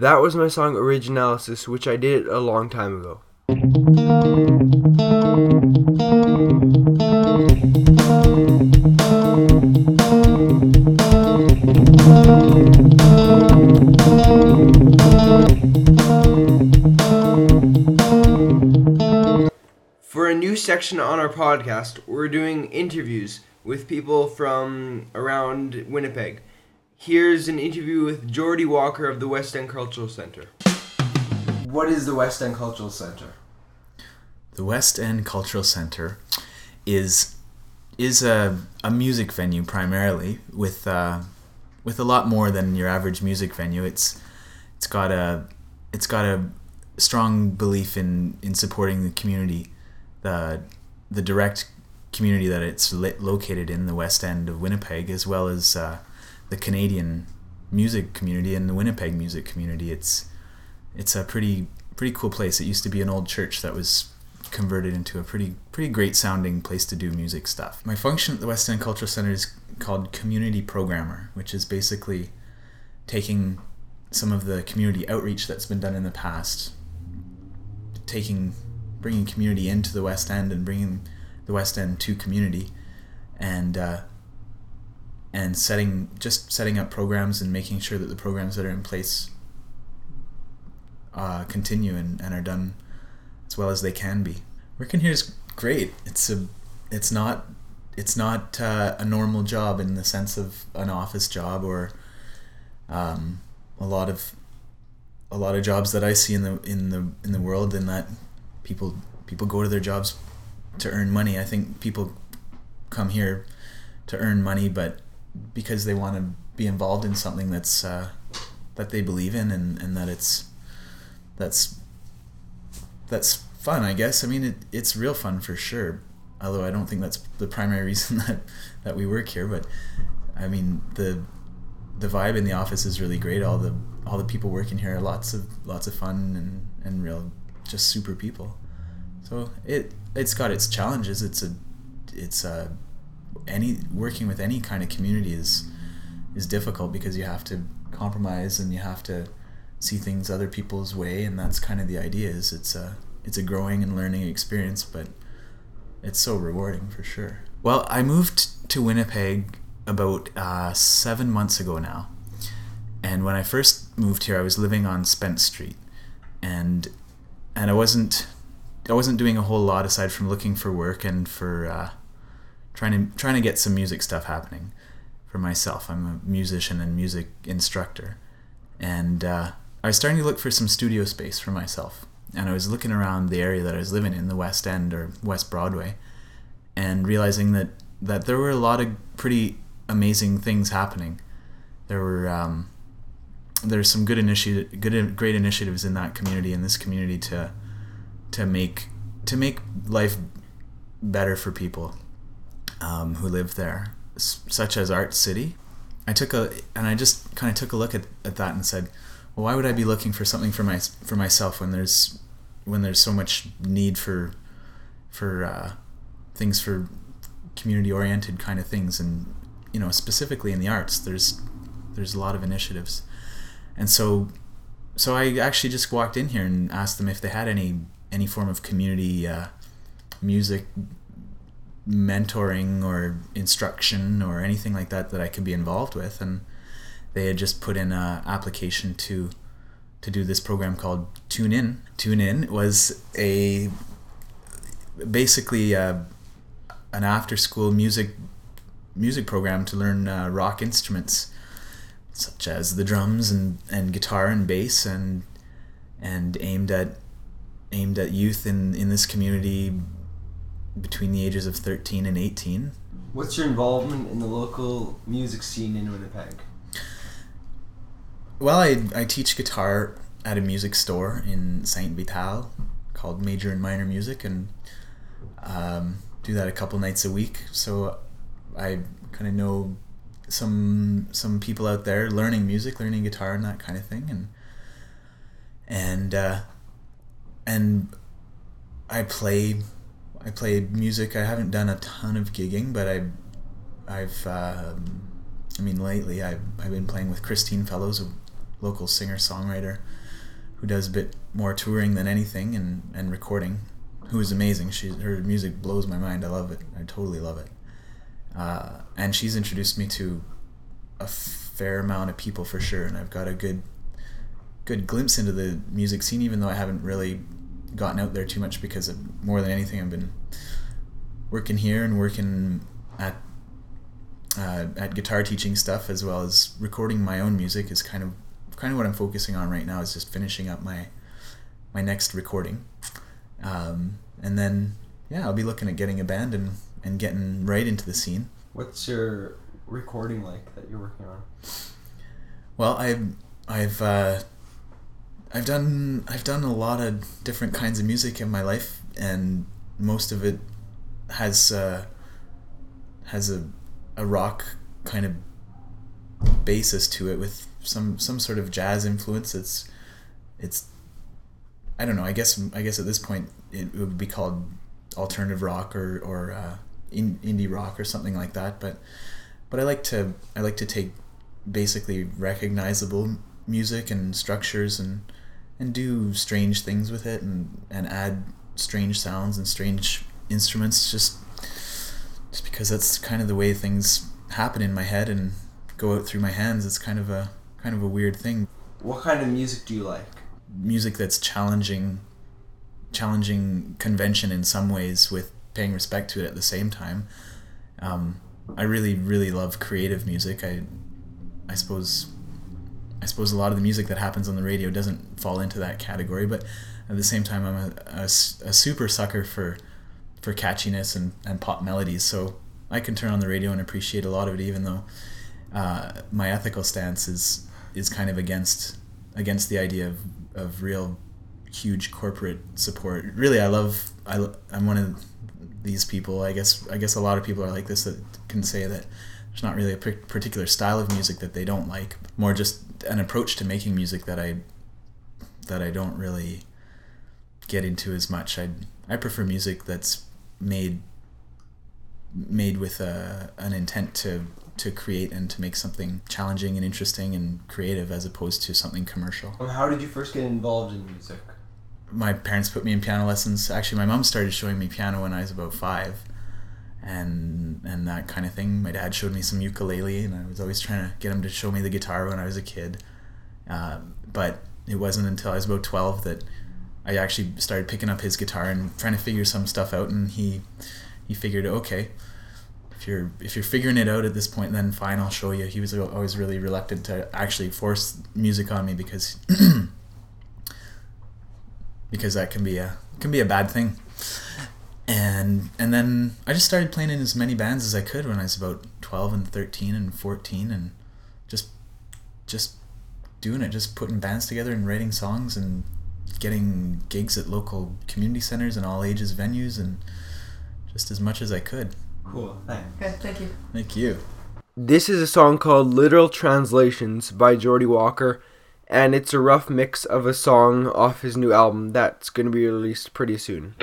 That was my song Originalysis, which I did a long time ago. For a new section on our podcast, we're doing interviews with people from around Winnipeg. Here's an interview with Jordy Walker of the West End Cultural Center. What is the West End Cultural Center? The West End Cultural Center is is a, a music venue primarily with uh, with a lot more than your average music venue. It's it's got a it's got a strong belief in, in supporting the community, the the direct community that it's located in the West End of Winnipeg, as well as uh, the Canadian music community and the Winnipeg music community. It's it's a pretty pretty cool place. It used to be an old church that was converted into a pretty pretty great sounding place to do music stuff. My function at the West End Cultural Center is called community programmer, which is basically taking some of the community outreach that's been done in the past taking bringing community into the West End and bringing the West End to community, and uh, and setting just setting up programs and making sure that the programs that are in place uh, continue and, and are done as well as they can be. Working here is great. It's a it's not it's not uh, a normal job in the sense of an office job or um, a lot of a lot of jobs that I see in the in the in the world in that people people go to their jobs to earn money. I think people come here to earn money, but because they want to be involved in something that's uh, that they believe in and, and that it's that's that's fun. I guess. I mean, it, it's real fun for sure. Although I don't think that's the primary reason that that we work here, but I mean the the vibe in the office is really great. All the all the people working here are lots of lots of fun and, and real just super people. So it it's got its challenges. It's a it's a any working with any kind of community is is difficult because you have to compromise and you have to see things other people's way and that's kind of the idea is it's a it's a growing and learning experience but it's so rewarding for sure well i moved to winnipeg about uh, seven months ago now. And when I first moved here, I was living on Spence Street, and and I wasn't I wasn't doing a whole lot aside from looking for work and for uh, trying to trying to get some music stuff happening for myself. I'm a musician and music instructor, and uh, I was starting to look for some studio space for myself. And I was looking around the area that I was living in, the West End or West Broadway, and realizing that that there were a lot of pretty amazing things happening. There were um, there's some good initiative, good great initiatives in that community in this community to to make to make life better for people um, who live there, such as Art City. I took a and I just kind of took a look at, at that and said, well, why would I be looking for something for my for myself when there's when there's so much need for for uh, things for community oriented kind of things and you know specifically in the arts there's there's a lot of initiatives and so so I actually just walked in here and asked them if they had any any form of community uh, music mentoring or instruction or anything like that that I could be involved with and they had just put in an application to to do this program called Tune In. Tune In was a basically uh, an after school music music program to learn uh, rock instruments such as the drums and, and guitar and bass and and aimed at aimed at youth in, in this community between the ages of 13 and 18. What's your involvement in the local music scene in Winnipeg? Well, I, I teach guitar at a music store in Saint Vital called Major and Minor Music and um, do that a couple nights a week. So I kind of know some some people out there learning music, learning guitar, and that kind of thing, and and uh, and I play I play music. I haven't done a ton of gigging, but I I've um, I mean lately I've I've been playing with Christine Fellows, a local singer songwriter who does a bit more touring than anything and, and recording, who is amazing. She her music blows my mind. I love it. I totally love it. Uh, and she's introduced me to a fair amount of people for sure, and I've got a good good glimpse into the music scene, even though I haven't really gotten out there too much because of, more than anything I've been working here and working at uh, at guitar teaching stuff as well as recording my own music is kind of kind of what I'm focusing on right now is just finishing up my my next recording um, and then yeah I'll be looking at getting a band and and getting right into the scene What's your recording like that you're working on? well I've I've uh, I've done I've done a lot of different kinds of music in my life and most of it has uh, has a a rock kind of basis to it with some some sort of jazz influence. It's it's I don't know. I guess I guess at this point it would be called alternative rock or or uh, in, indie rock or something like that. But but I like to I like to take basically recognizable music and structures and and do strange things with it and and add strange sounds and strange instruments just just because that's kind of the way things happen in my head and go out through my hands. It's kind of a kind of a weird thing. What kind of music do you like? Music that's challenging, challenging convention in some ways with paying respect to it at the same time. Um, I really, really love creative music. I, I suppose, I suppose a lot of the music that happens on the radio doesn't fall into that category, but at the same time, I'm a, a, a super sucker for for catchiness and, and pop melodies. So I can turn on the radio and appreciate a lot of it, even though uh, my ethical stance is is kind of against against the idea of, of real huge corporate support. Really, I love I, I'm one of these people. I guess I guess a lot of people are like this that can say that there's not really a particular style of music that they don't like. More just an approach to making music that I that I don't really get into as much. I I prefer music that's made made with a, an intent to to create and to make something challenging and interesting and creative as opposed to something commercial. How did you first get involved in music? My parents put me in piano lessons. Actually, my mom started showing me piano when I was about five, and and that kind of thing. My dad showed me some ukulele, and I was always trying to get him to show me the guitar when I was a kid. Uh, but it wasn't until I was about twelve that I actually started picking up his guitar and trying to figure some stuff out, and he he figured, okay, if you're if you're figuring it out at this point, then fine, I'll show you. He was always really reluctant to actually force music on me because because that can be a can be a bad thing. And and then I just started playing in as many bands as I could when I was about twelve and thirteen and fourteen, and just just doing it, just putting bands together and writing songs and getting gigs at local community centers and all ages venues and just as much as I could. Cool. Thanks. Okay, thank you. Thank you. This is a song called Literal Translations by Jordy Walker, and it's a rough mix of a song off his new album that's going to be released pretty soon.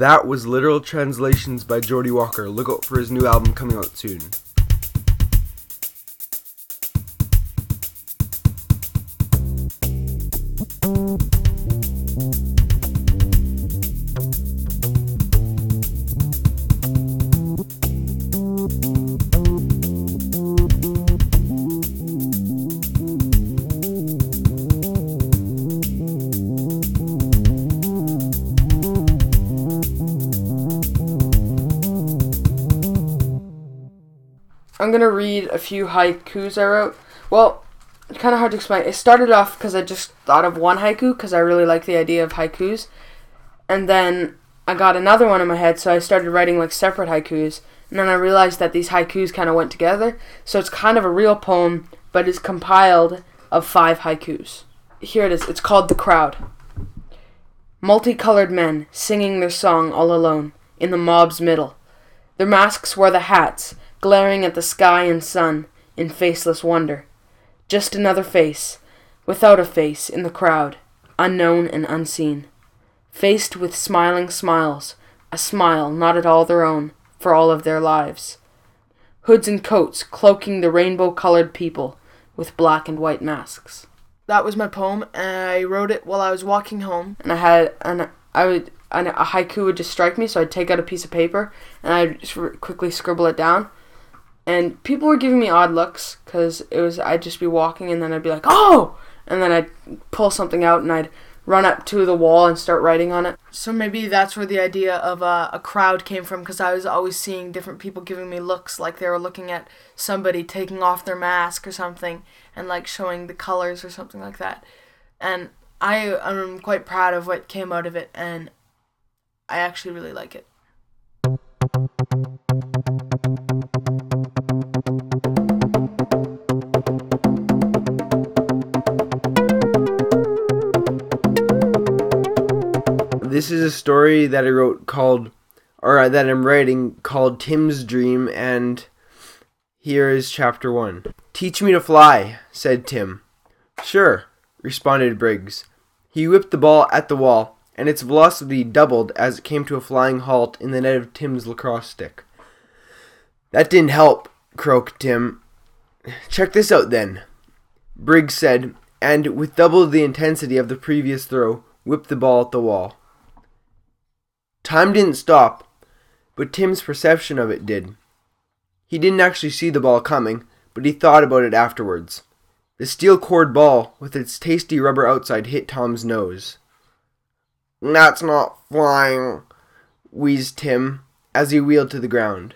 That was literal translations by Jordy Walker. Look out for his new album coming out soon. I'm gonna read a few haikus I wrote. Well, it's kind of hard to explain. It started off because I just thought of one haiku because I really like the idea of haikus, and then I got another one in my head, so I started writing like separate haikus, and then I realized that these haikus kind of went together. So it's kind of a real poem, but it's compiled of five haikus. Here it is. It's called "The Crowd." Multicolored men singing their song all alone in the mob's middle. Their masks were the hats, glaring at the sky and sun in faceless wonder. Just another face, without a face, in the crowd, unknown and unseen. Faced with smiling smiles, a smile not at all their own, for all of their lives. Hoods and coats cloaking the rainbow colored people with black and white masks. That was my poem, and I wrote it while I was walking home. And I had an I would an, a haiku would just strike me, so I'd take out a piece of paper and I'd quickly scribble it down. And people were giving me odd looks because it was I'd just be walking and then I'd be like, oh, and then I'd pull something out and I'd run up to the wall and start writing on it. So maybe that's where the idea of uh, a crowd came from because I was always seeing different people giving me looks like they were looking at somebody taking off their mask or something and like showing the colors or something like that. And I am quite proud of what came out of it and I actually really like it. This is a story that I wrote called, or uh, that I'm writing called Tim's Dream, and here is chapter one. Teach me to fly, said Tim. Sure, responded Briggs. He whipped the ball at the wall, and its velocity doubled as it came to a flying halt in the net of Tim's lacrosse stick. That didn't help, croaked Tim. Check this out then, Briggs said, and with double the intensity of the previous throw, whipped the ball at the wall. Time didn't stop, but Tim's perception of it did. He didn't actually see the ball coming, but he thought about it afterwards. The steel cord ball with its tasty rubber outside hit Tom's nose. That's not flying, wheezed Tim as he wheeled to the ground.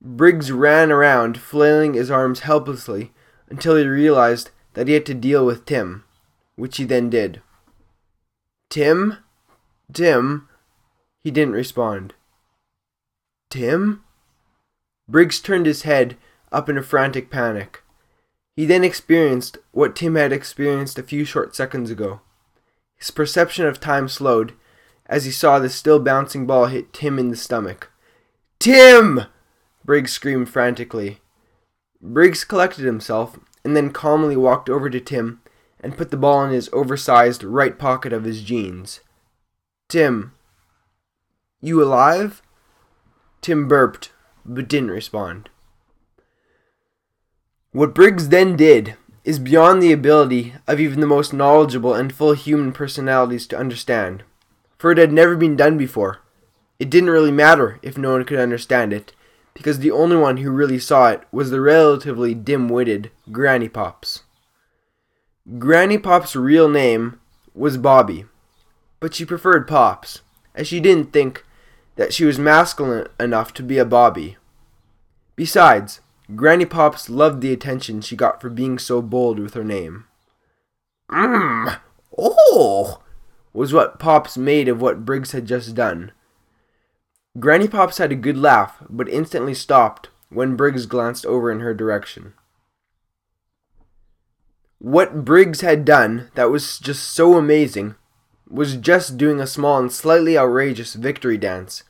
Briggs ran around, flailing his arms helplessly until he realized that he had to deal with Tim, which he then did. Tim? Tim? He didn't respond. Tim? Briggs turned his head up in a frantic panic. He then experienced what Tim had experienced a few short seconds ago. His perception of time slowed as he saw the still bouncing ball hit Tim in the stomach. Tim! Briggs screamed frantically. Briggs collected himself and then calmly walked over to Tim and put the ball in his oversized right pocket of his jeans. Tim, you alive? Tim burped, but didn't respond. What Briggs then did is beyond the ability of even the most knowledgeable and full human personalities to understand, for it had never been done before. It didn't really matter if no one could understand it, because the only one who really saw it was the relatively dim witted Granny Pops. Granny Pop's real name was Bobby, but she preferred Pops, as she didn't think that she was masculine enough to be a Bobby. Besides, Granny Pops loved the attention she got for being so bold with her name. Mmm, oh, was what Pops made of what Briggs had just done. Granny Pops had a good laugh, but instantly stopped when Briggs glanced over in her direction. What Briggs had done that was just so amazing was just doing a small and slightly outrageous victory dance,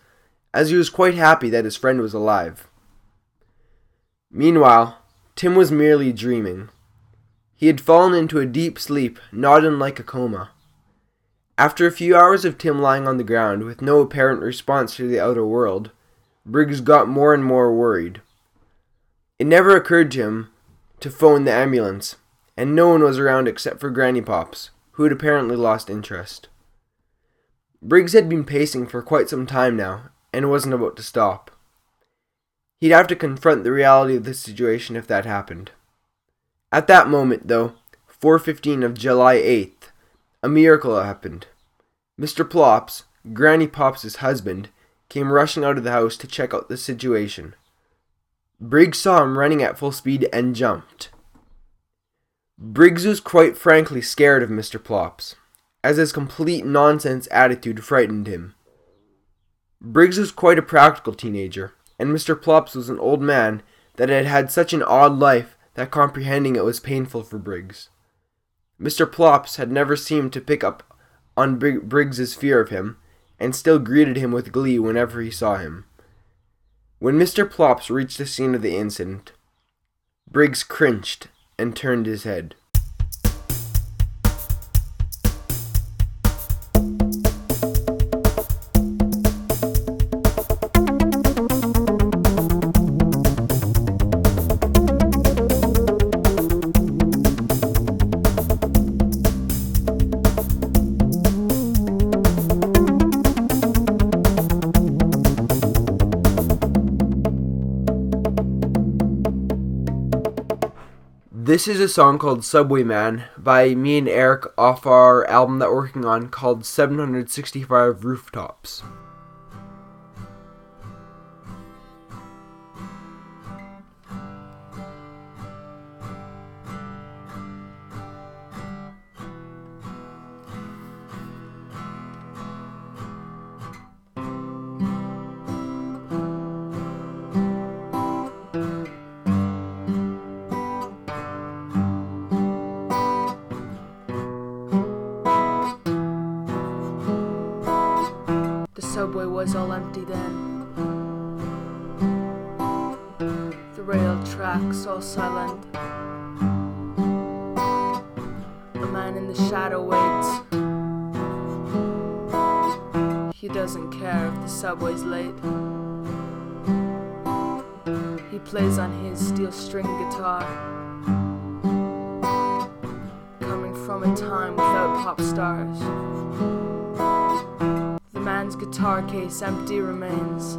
as he was quite happy that his friend was alive. Meanwhile, Tim was merely dreaming. He had fallen into a deep sleep, not unlike a coma. After a few hours of Tim lying on the ground with no apparent response to the outer world, Briggs got more and more worried. It never occurred to him to phone the ambulance, and no one was around except for Granny Pops, who had apparently lost interest. Briggs had been pacing for quite some time now, and wasn't about to stop. He'd have to confront the reality of the situation if that happened. At that moment, though, 4:15 of July 8th, a miracle happened. Mr. Plops, Granny Pops' husband, came rushing out of the house to check out the situation. Briggs saw him running at full speed and jumped. Briggs was quite frankly scared of Mr. Plops, as his complete nonsense attitude frightened him. Briggs was quite a practical teenager, and Mr. Plops was an old man that had had such an odd life that comprehending it was painful for Briggs. Mr. Plops had never seemed to pick up on Brig- Briggs's fear of him, and still greeted him with glee whenever he saw him. When Mr. Plops reached the scene of the incident, Briggs cringed and turned his head. This is a song called Subway Man by me and Eric off our album that we're working on called 765 Rooftops. Tracks all silent. A man in the shadow waits. He doesn't care if the subway's late. He plays on his steel string guitar. Coming from a time without pop stars. The man's guitar case empty remains.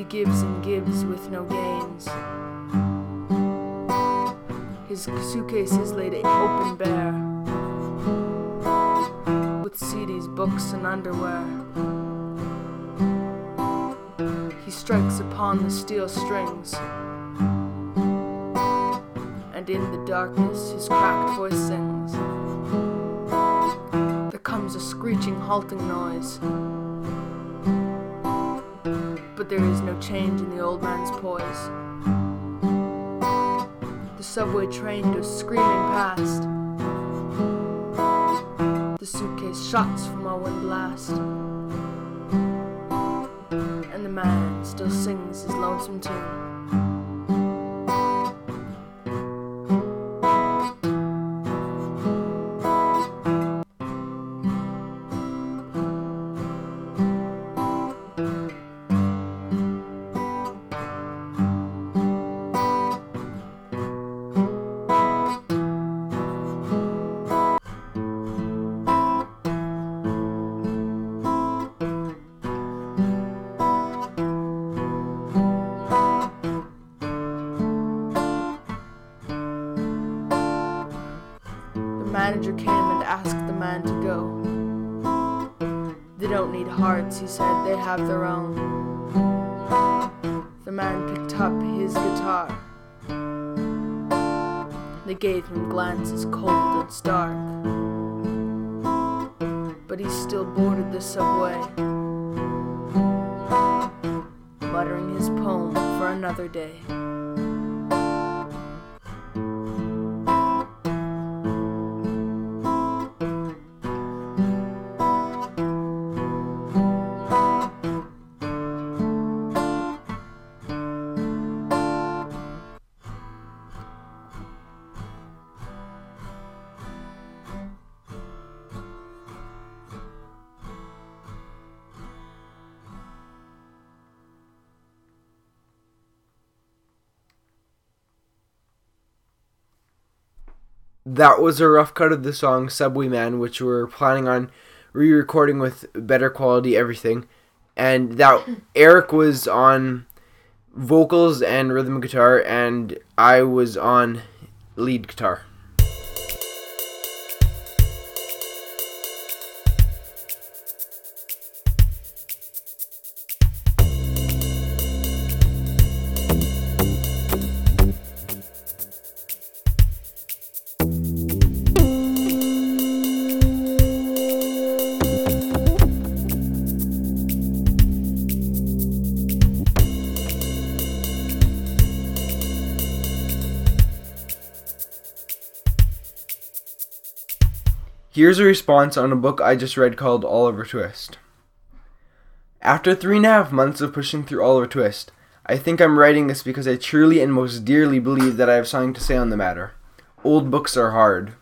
He gives and gives with no gains. His suitcase is laid open bare with CDs, books, and underwear. He strikes upon the steel strings, and in the darkness his cracked voice sings. There comes a screeching, halting noise, there is no change in the old man's poise. The subway train goes screaming past. The suitcase shots from a wind blast. And the man still sings his lonesome tune. Hearts, he said, they have their own. The man picked up his guitar. They gave him glances cold and stark. But he still boarded the subway, muttering his poem for another day. That was a rough cut of the song Subway Man, which we're planning on re recording with better quality everything. And that Eric was on vocals and rhythm guitar, and I was on lead guitar. Response on a book I just read called Oliver Twist. After three and a half months of pushing through Oliver Twist, I think I'm writing this because I truly and most dearly believe that I have something to say on the matter. Old books are hard.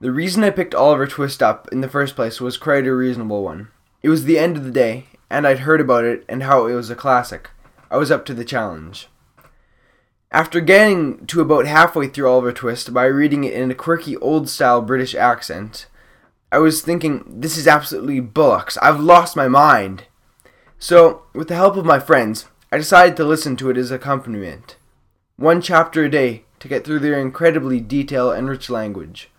The reason I picked Oliver Twist up in the first place was quite a reasonable one. It was the end of the day, and I'd heard about it and how it was a classic. I was up to the challenge. After getting to about halfway through Oliver Twist by reading it in a quirky old style British accent, I was thinking, this is absolutely bullocks. I've lost my mind. So, with the help of my friends, I decided to listen to it as accompaniment. One chapter a day to get through their incredibly detailed and rich language.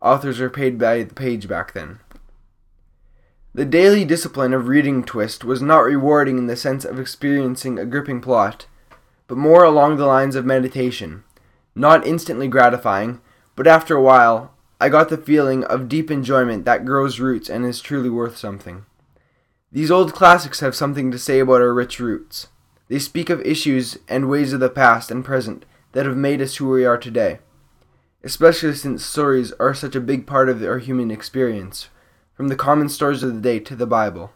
Authors were paid by the page back then. The daily discipline of reading Twist was not rewarding in the sense of experiencing a gripping plot, but more along the lines of meditation. Not instantly gratifying, but after a while, I got the feeling of deep enjoyment that grows roots and is truly worth something. These old classics have something to say about our rich roots. They speak of issues and ways of the past and present that have made us who we are today, especially since stories are such a big part of our human experience, from the common stories of the day to the Bible.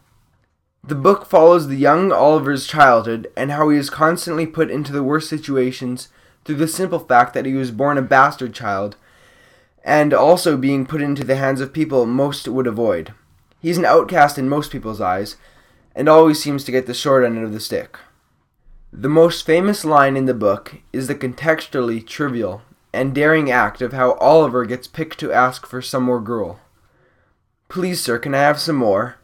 The book follows the young Oliver's childhood and how he is constantly put into the worst situations through the simple fact that he was born a bastard child and also being put into the hands of people most would avoid. He's an outcast in most people's eyes, and always seems to get the short end of the stick. The most famous line in the book is the contextually trivial and daring act of how Oliver gets picked to ask for some more gruel. Please, sir, can I have some more?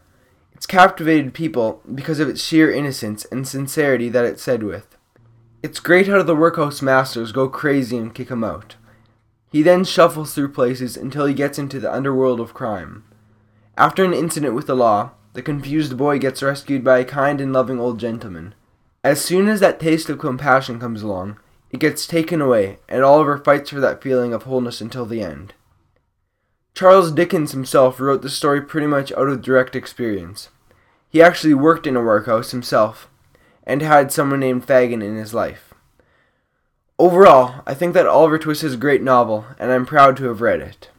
It's captivated people because of its sheer innocence and sincerity that it's said with. It's great how the workhouse masters go crazy and kick him out. He then shuffles through places until he gets into the underworld of crime. After an incident with the law, the confused boy gets rescued by a kind and loving old gentleman. As soon as that taste of compassion comes along, it gets taken away, and Oliver fights for that feeling of wholeness until the end. Charles Dickens himself wrote the story pretty much out of direct experience. He actually worked in a workhouse himself, and had someone named Fagin in his life. Overall, I think that Oliver Twist is a great novel, and I'm proud to have read it.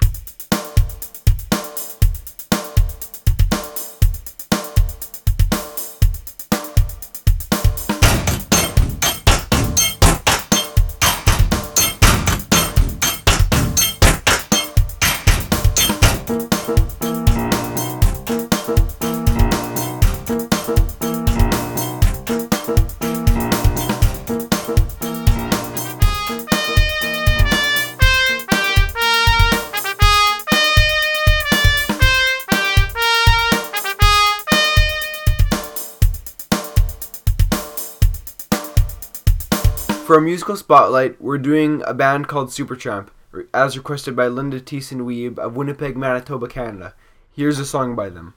Our musical spotlight, we're doing a band called Supertramp, as requested by Linda Thiessen Weeb of Winnipeg, Manitoba, Canada. Here's a song by them.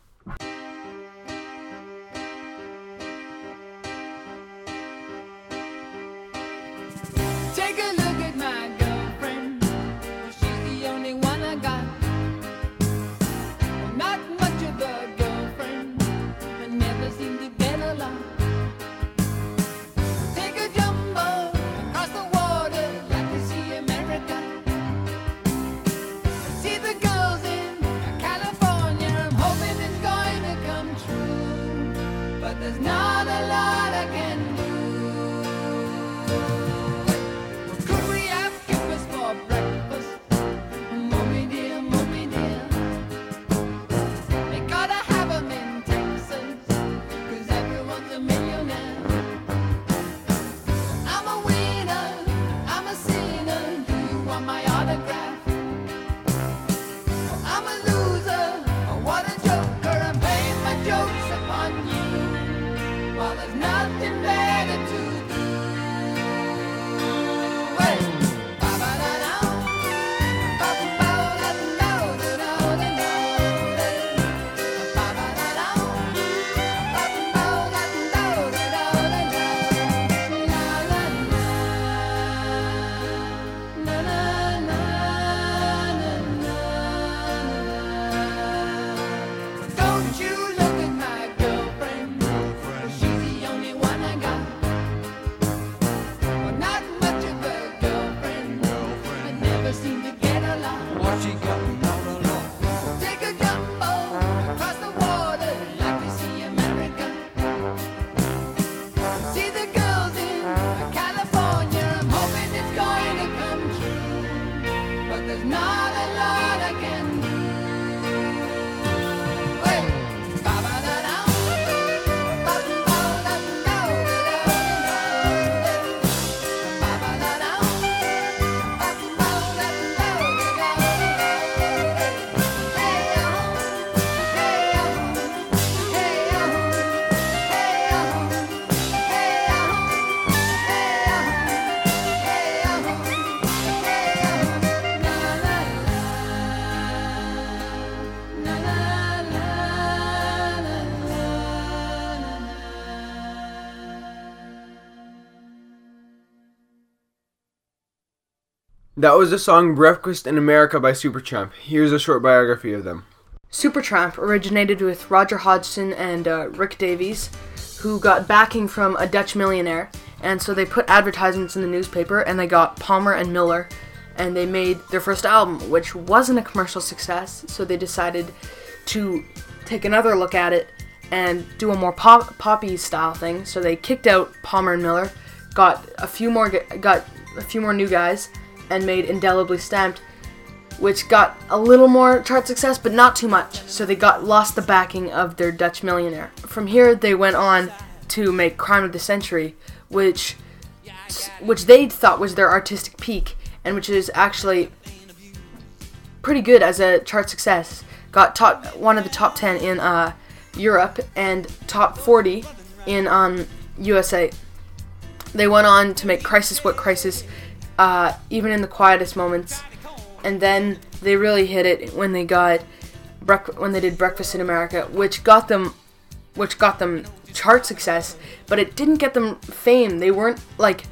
That was the song Breakfast in America by Supertramp. Here's a short biography of them. Supertramp originated with Roger Hodgson and uh, Rick Davies, who got backing from a Dutch millionaire, and so they put advertisements in the newspaper, and they got Palmer and Miller, and they made their first album, which wasn't a commercial success. So they decided to take another look at it and do a more pop poppy style thing. So they kicked out Palmer and Miller, got a few more got a few more new guys, and made Indelibly Stamped, which got a little more chart success, but not too much. So they got lost the backing of their Dutch millionaire. From here, they went on to make Crime of the Century, which which they thought was their artistic peak, and which is actually pretty good as a chart success. Got top one of the top ten in uh, Europe and top forty in um, USA. They went on to make Crisis What Crisis, uh, even in the quietest moments, and then they really hit it when they got Brec- when they did Breakfast in America, which got them, which got them chart success, but it didn't get them fame. They weren't like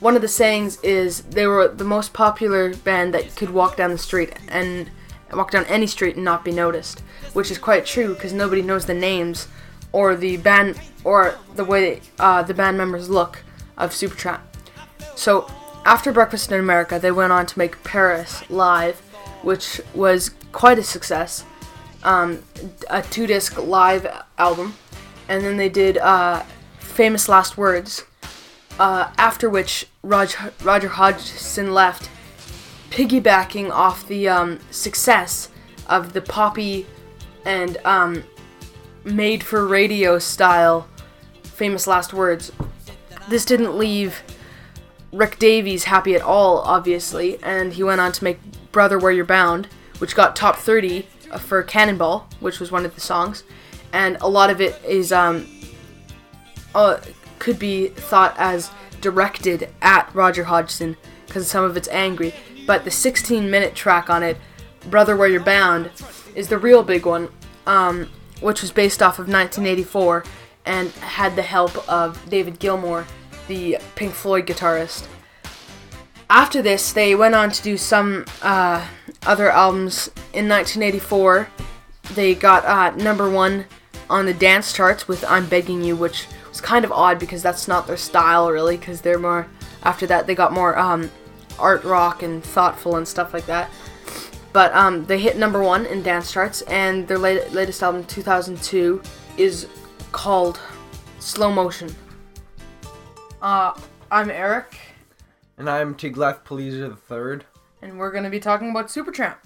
one of the sayings is they were the most popular band that could walk down the street and walk down any street and not be noticed, which is quite true because nobody knows the names or the band or the way uh, the band members look of Supertramp. So after Breakfast in America, they went on to make Paris live, which was quite a success, um, a two-disc live album, and then they did uh, Famous Last Words. Uh, after which Roger, Roger Hodgson left, piggybacking off the um, success of the poppy and um, made for radio style famous last words. This didn't leave Rick Davies happy at all, obviously, and he went on to make Brother Where You're Bound, which got top 30 for Cannonball, which was one of the songs, and a lot of it is um, uh, could be thought as directed at Roger Hodgson because some of it's angry. But the 16 minute track on it, Brother Where You're Bound, is the real big one, um, which was based off of 1984 and had the help of David Gilmour, the Pink Floyd guitarist. After this, they went on to do some uh, other albums. In 1984, they got uh, number one on the dance charts with I'm Begging You, which was kind of odd because that's not their style really, because they're more. After that, they got more um, art rock and thoughtful and stuff like that. But um, they hit number one in dance charts, and their lat- latest album, 2002, is called Slow Motion. Uh, I'm Eric, And I'm Tiglath Pileser the third. and we're gonna be talking about Supertramp.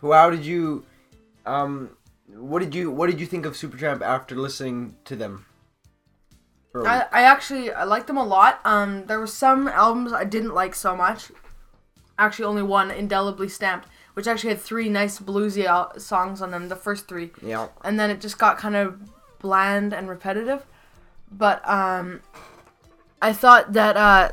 So how did you, um, what did you what did you think of Supertramp after listening to them? For- I, I actually I liked them a lot. Um, there were some albums I didn't like so much. Actually, only one, Indelibly Stamped, which actually had three nice bluesy al- songs on them. The first three, yeah. and then it just got kind of bland and repetitive. But um, I thought that uh,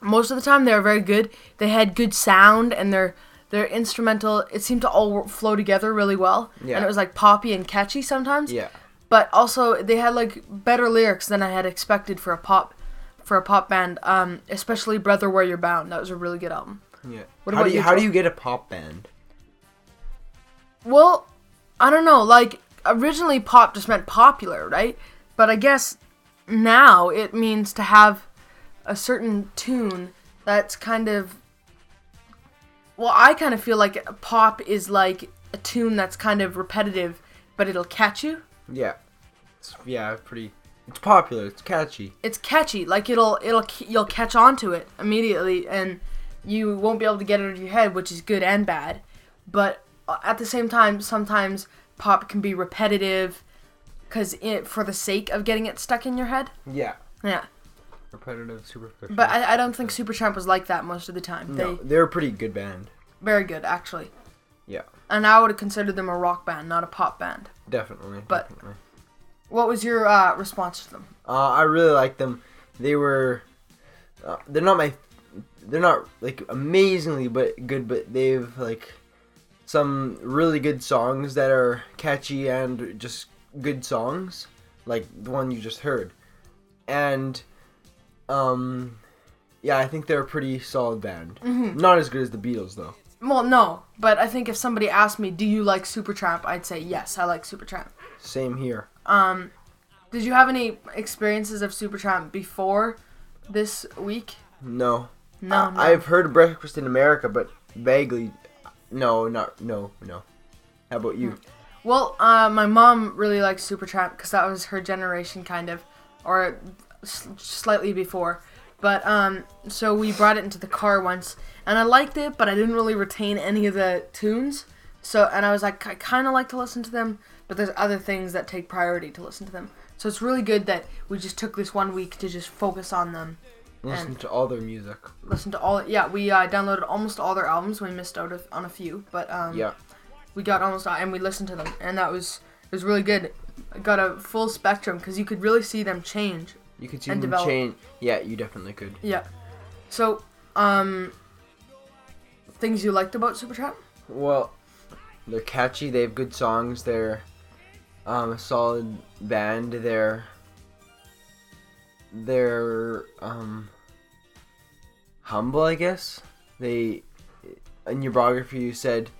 most of the time they were very good. They had good sound and their their instrumental. It seemed to all flow together really well, Yeah. and it was like poppy and catchy sometimes. Yeah. But also they had like better lyrics than I had expected for a pop for a pop band. Um, especially Brother Where You're Bound. That was a really good album. Yeah. What how about do you you, how do you get a pop band? Well, I don't know. Like originally, pop just meant popular, right? But I guess now it means to have a certain tune that's kind of. Well, I kind of feel like pop is like a tune that's kind of repetitive, but it'll catch you. Yeah. It's, yeah, pretty. It's popular. It's catchy. It's catchy. Like it'll it'll you'll catch on to it immediately, and you won't be able to get it out of your head, which is good and bad. But uh, at the same time, sometimes pop can be repetitive, because it for the sake of getting it stuck in your head. Yeah. Yeah. Repetitive, superficial. But I, I don't think Supertramp was like that most of the time. no, They they're a pretty good band. very good actually, Yeah, and I would have considered them a rock band, not a pop band. definitely. But- definitely. What was your uh, response to them? Uh, I really like them. They were. Uh, they're not my. They're not like amazingly but good, but they've like some really good songs that are catchy and just good songs, like the one you just heard, and um, yeah, I think they're a pretty solid band. Not as good as the Beatles though. Well, no, but I think if somebody asked me, "Do you like Supertramp?" I'd say yes, I like Supertramp. Same here. Um, did you have any experiences of Supertramp before this week? No, No, no. I've heard of Breakfast in America, but vaguely. No, not no, no. How about you? Well, uh, my mom really likes Supertramp because that was her generation, kind of, or s- slightly before. But um, so we brought it into the car once, and I liked it, but I didn't really retain any of the tunes. So, and I was like, I kind of like to listen to them, but there's other things that take priority to listen to them. So it's really good that we just took this one week to just focus on them, Listen to all their music. listen to all. Yeah, we uh, downloaded almost all their albums. We missed out on a few, but um, Yeah. We got almost and we listened to them, and that was it was really good. I got a full spectrum because you could really see them change. You could see And them develop. change. Yeah, you definitely could. Yeah. So, um, things you liked about Supertramp? Well, they're catchy. They have good songs. They're um, a solid band. They're they're um, humble, I guess. They in your biography you said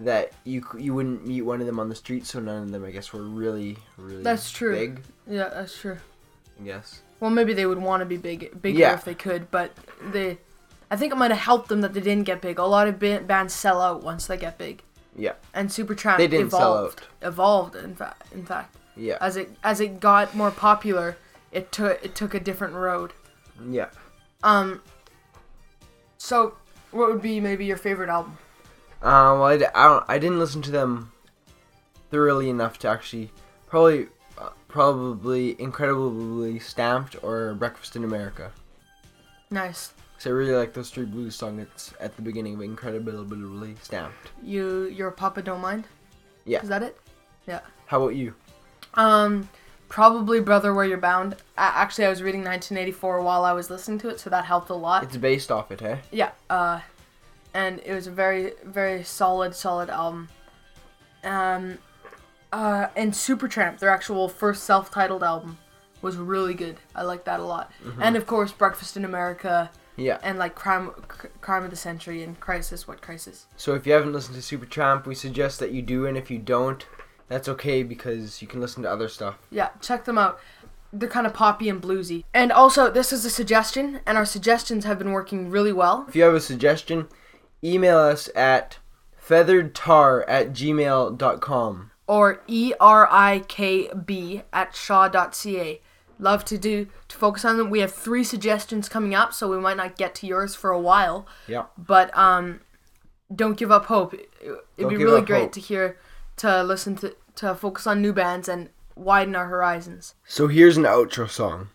that you you wouldn't meet one of them on the street, so none of them, I guess, were really really That's true. big. Yeah, that's true. I guess. Well, maybe they would want to be big, bigger Yeah. if they could, but they, I think it might have helped them that they didn't get big. A lot of bands sell out once they get big, Yeah, and Supertramp They didn't sell evolved. Evolved, in fact, in fact, yeah, as it as it got more popular, it took it took a different road. yeah. Um. So, what would be maybe your favorite album? Um, well, I, I don't. I didn't listen to them thoroughly enough to actually probably uh, probably incredibly stamped or Breakfast in America. Nice. Cause I really like those three blues songs that's at the beginning of incredibly stamped. You your Papa Don't Mind. Yeah. Is that it? Yeah how about you? Um, probably Brother Where You're Bound. A actually, I was reading 1984 while I was listening to it, so that helped a lot. It's based off it, eh? Yeah. Uh, and it was a very, very solid, solid album. Um, uh, and Supertramp, their actual first self-titled album, was really good. I like that a lot. And of course, Breakfast in America Yeah. and like Crime, C- Crime of the Century and Crisis. What Crisis? So if you haven't listened to Supertramp, we suggest that you do, and if you don't, that's okay because you can listen to other stuff. Yeah, check them out. They're kind of poppy and bluesy. And also, this is a suggestion, and our suggestions have been working really well. If you have a suggestion, email us at featheredtar at gmail.com. Or E R I K B at shaw.ca. Love to do to focus on them. We have three suggestions coming up, so we might not get to yours for a while. Yeah. But um, don't give up hope. It- It'd Don't be really great hope. to hear, to listen to, to focus on new bands and widen our horizons. So here's an outro song.